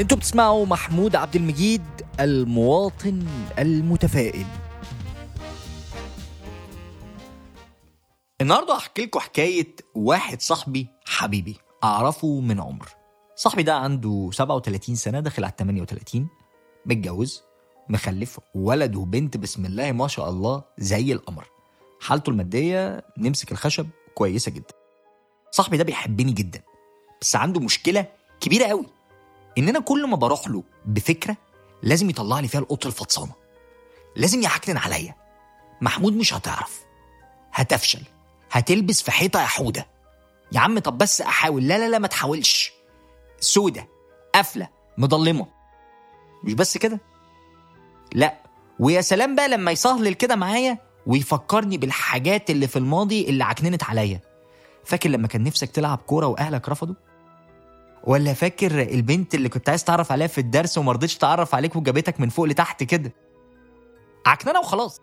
أنتوا بتسمعوا محمود عبد المجيد المواطن المتفائل. النهارده هحكي لكم حكاية واحد صاحبي حبيبي أعرفه من عمر. صاحبي ده عنده 37 سنة داخل على 38 متجوز مخلف ولد وبنت بسم الله ما شاء الله زي القمر. حالته المادية نمسك الخشب كويسة جدا. صاحبي ده بيحبني جدا بس عنده مشكلة كبيرة قوي. ان أنا كل ما بروح له بفكرة لازم يطلع لي فيها القط الفطسانة. لازم يعكنن عليا. محمود مش هتعرف. هتفشل. هتلبس في حيطة يا حوده يا عم طب بس أحاول. لا لا لا ما تحاولش. سودة. قافله مضلمه مش بس كده. لا. ويا سلام بقى لما يسهلل كده معايا ويفكرني بالحاجات اللي في الماضي اللي عكننت عليا. فاكر لما كان نفسك تلعب كورة وأهلك رفضوا؟ ولا فاكر البنت اللي كنت عايز تعرف عليها في الدرس وما رضيتش تعرف عليك وجابتك من فوق لتحت كده؟ عكننه وخلاص.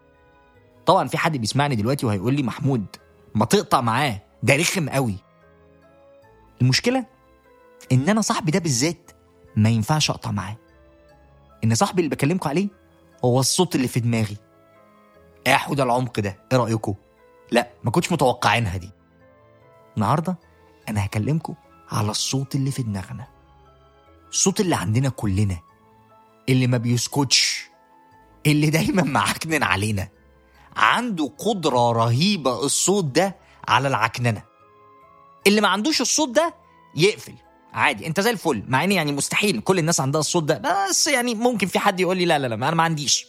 طبعا في حد بيسمعني دلوقتي وهيقول لي محمود ما تقطع معاه ده رخم قوي. المشكلة إن أنا صاحبي ده بالذات ما ينفعش أقطع معاه. إن صاحبي اللي بكلمكم عليه هو الصوت اللي في دماغي. يا حوده العمق ده إيه رايكم لا ما كنتش متوقعينها دي. النهارده أنا هكلمكم على الصوت اللي في دماغنا. الصوت اللي عندنا كلنا. اللي ما بيسكتش. اللي دايما معكنن علينا. عنده قدرة رهيبة الصوت ده على العكننة. اللي ما عندوش الصوت ده يقفل. عادي انت زي الفل. مع ان يعني مستحيل. كل الناس عندها الصوت ده. بس يعني ممكن في حد يقول لي لا لا لا أنا ما عنديش.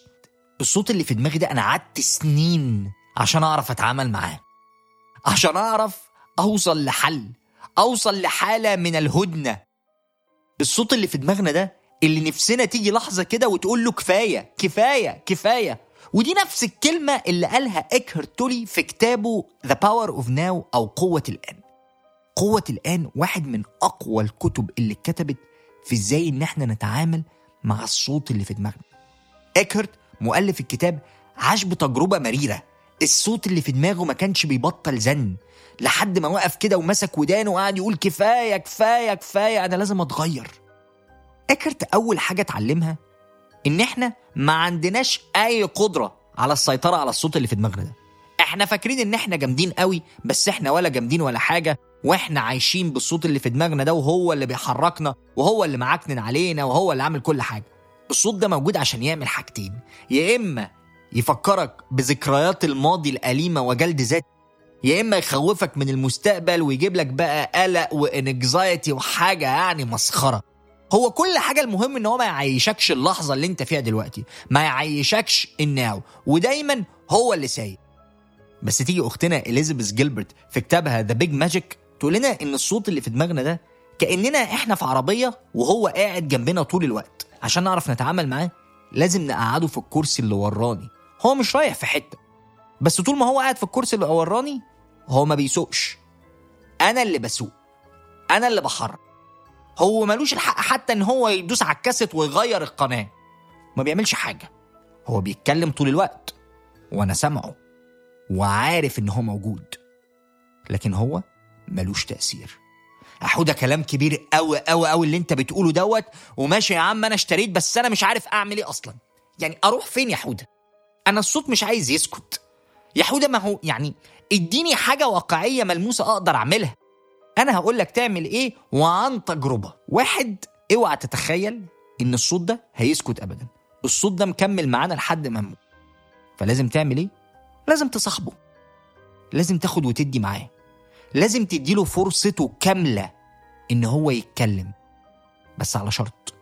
الصوت اللي في دماغي ده أنا قعدت سنين عشان أعرف أتعامل معاه. عشان أعرف أوصل لحل. أوصل لحالة من الهدنة. الصوت اللي في دماغنا ده اللي نفسنا تيجي لحظة كده وتقول له كفاية كفاية كفاية. ودي نفس الكلمة اللي قالها إيكهارت تولي في كتابه The Power of Now أو قوة الآن. قوة الآن واحد من أقوى الكتب اللي اتكتبت في إزاي إن إحنا نتعامل مع الصوت اللي في دماغنا. اكهرت مؤلف الكتاب عاش بتجربة مريرة. الصوت اللي في دماغه ما كانش بيبطل زن. لحد ما وقف كده ومسك ودانه وقعد يقول كفاية كفاية كفاية أنا لازم أتغير. أكرت أول حاجة اتعلمها؟ إن إحنا ما عندناش أي قدرة على السيطرة على الصوت اللي في دماغنا ده. إحنا فاكرين إن إحنا جامدين قوي بس إحنا ولا جامدين ولا حاجة وإحنا عايشين بالصوت اللي في دماغنا ده وهو اللي بيحركنا وهو اللي معكنن علينا وهو اللي عامل كل حاجة. الصوت ده موجود عشان يعمل حاجتين يا إما يفكرك بذكريات الماضي الأليمة وجلد ذات يا إما يخوفك من المستقبل ويجيب لك بقى قلق وانكزايتي وحاجة يعني مسخرة. هو كل حاجة المهم إن هو ما يعيشكش اللحظة اللي أنت فيها دلوقتي. ما يعيشكش ال now ودايما هو اللي سايق. بس تيجي أختنا إليزابيث جيلبرت في كتابها The Big Magic تقول لنا إن الصوت اللي في دماغنا ده كأننا إحنا في عربية وهو قاعد جنبنا طول الوقت. عشان نعرف نتعامل معاه لازم نقعده في الكرسي اللي وراني هو مش رايح في حتة. بس طول ما هو قاعد في الكرسي اللي وراني هو ما بيسوقش. أنا اللي بسوق. أنا اللي بحرك. هو ملوش الحق حتى إن هو يدوس على الكاسيت ويغير القناة. ما بيعملش حاجة. هو بيتكلم طول الوقت. وأنا سامعه. وعارف إن هو موجود. لكن هو ملوش تأثير. حوده كلام كبير قوي قوي قوي اللي أنت بتقوله دوت. وماشي يا عم أنا اشتريت بس أنا مش عارف أعمل إيه أصلا. يعني أروح فين يا حودة؟ أنا الصوت مش عايز يسكت. يا حودة ما هو يعني اديني حاجة واقعية ملموسة أقدر أعملها. أنا هقول لك تعمل إيه وعن تجربة. واحد اوعى تتخيل إن الصوت ده هيسكت ابدا. الصوت ده مكمل معانا لحد ما نموت. فلازم تعمل إيه؟ لازم تصاحبه. لازم تاخد وتدي معاه. لازم تديله فرصته كاملة إن هو يتكلم. بس على شرط.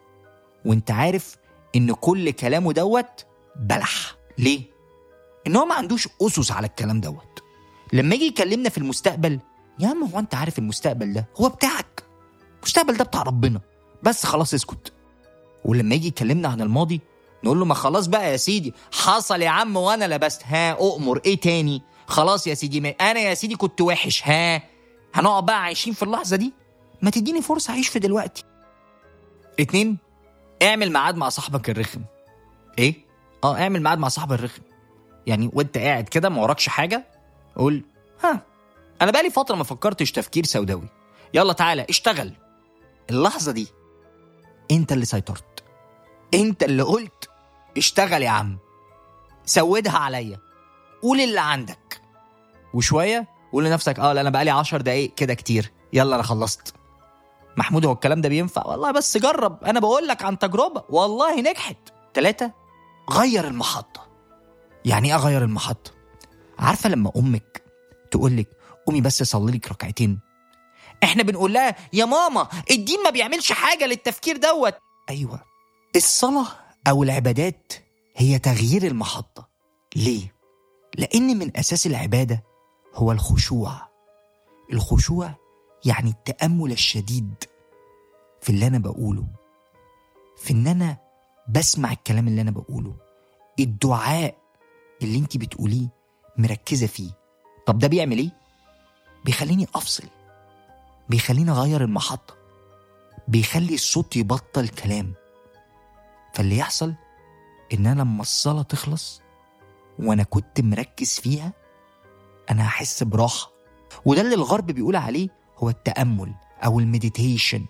وأنت عارف إن كل كلامه دوت بلح. ليه؟ إن هو ما عندوش أسس على الكلام دوت. لما يجي يكلمنا في المستقبل يا عم هو أنت عارف المستقبل ده؟ هو بتاعك. المستقبل ده بتاع ربنا. بس خلاص اسكت. ولما يجي يكلمنا عن الماضي نقول له ما خلاص بقى يا سيدي. حصل يا عم وأنا لبست. ها أؤمر. إيه تاني؟ خلاص يا سيدي ما أنا يا سيدي كنت وحش. ها هنقعد بقى عايشين في اللحظة دي؟ ما تديني فرصة أعيش في دلوقتي. اتنين اعمل ميعاد مع صاحبك الرخم. إيه؟ آه اعمل ميعاد مع صاحبك الرخم. يعني وانت قاعد كده ما وراكش حاجة قول ها أنا بقالي فترة ما فكرتش تفكير سوداوي. يلا تعالى اشتغل. اللحظة دي. انت اللي سيطرت. انت اللي قلت اشتغل يا عم. سودها عليا. قول اللي عندك. وشوية قول لنفسك آه لا أنا بقالي عشر دقايق كده كتير. يلا أنا خلصت. محمود هو الكلام ده بينفع؟ والله بس جرب. أنا بقول لك عن تجربة. والله نجحت. ثلاثة غير المحطة. يعني إيه أغير المحطة؟ عارفة لما أمك تقول لك قومي بس صلي لك ركعتين؟ إحنا بنقول لها يا ماما الدين ما بيعملش حاجة للتفكير دوت. أيوه. الصلاة أو العبادات هي تغيير المحطة. ليه؟ لأن من أساس العبادة هو الخشوع. الخشوع يعني التأمل الشديد في اللي أنا بقوله. في إن أنا بسمع الكلام اللي أنا بقوله. الدعاء اللي أنت بتقوليه مركزة فيه. طب ده بيعمل إيه؟ بيخليني أفصل. بيخليني أغير المحطة. بيخلي الصوت يبطل كلام. فاللي يحصل إن أنا لما الصلاة تخلص وأنا كنت مركز فيها أنا هحس براحة. وده اللي الغرب بيقول عليه هو التأمل أو المديتيشن.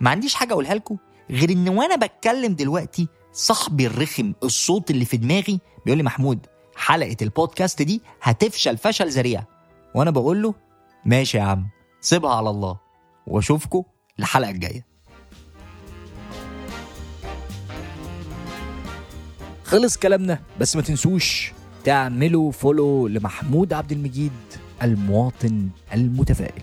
ما عنديش حاجة أقولها لكم؟ غير إن وأنا بتكلم دلوقتي صاحبي الرخم الصوت اللي في دماغي بيقول لي محمود حلقة البودكاست دي هتفشل فشل ذريع. وأنا بقول له ماشي يا عم سيبها على الله واشوفكم الحلقة الجاية. خلص كلامنا بس ما تنسوش تعملوا فولو لمحمود عبد المجيد المواطن المتفائل.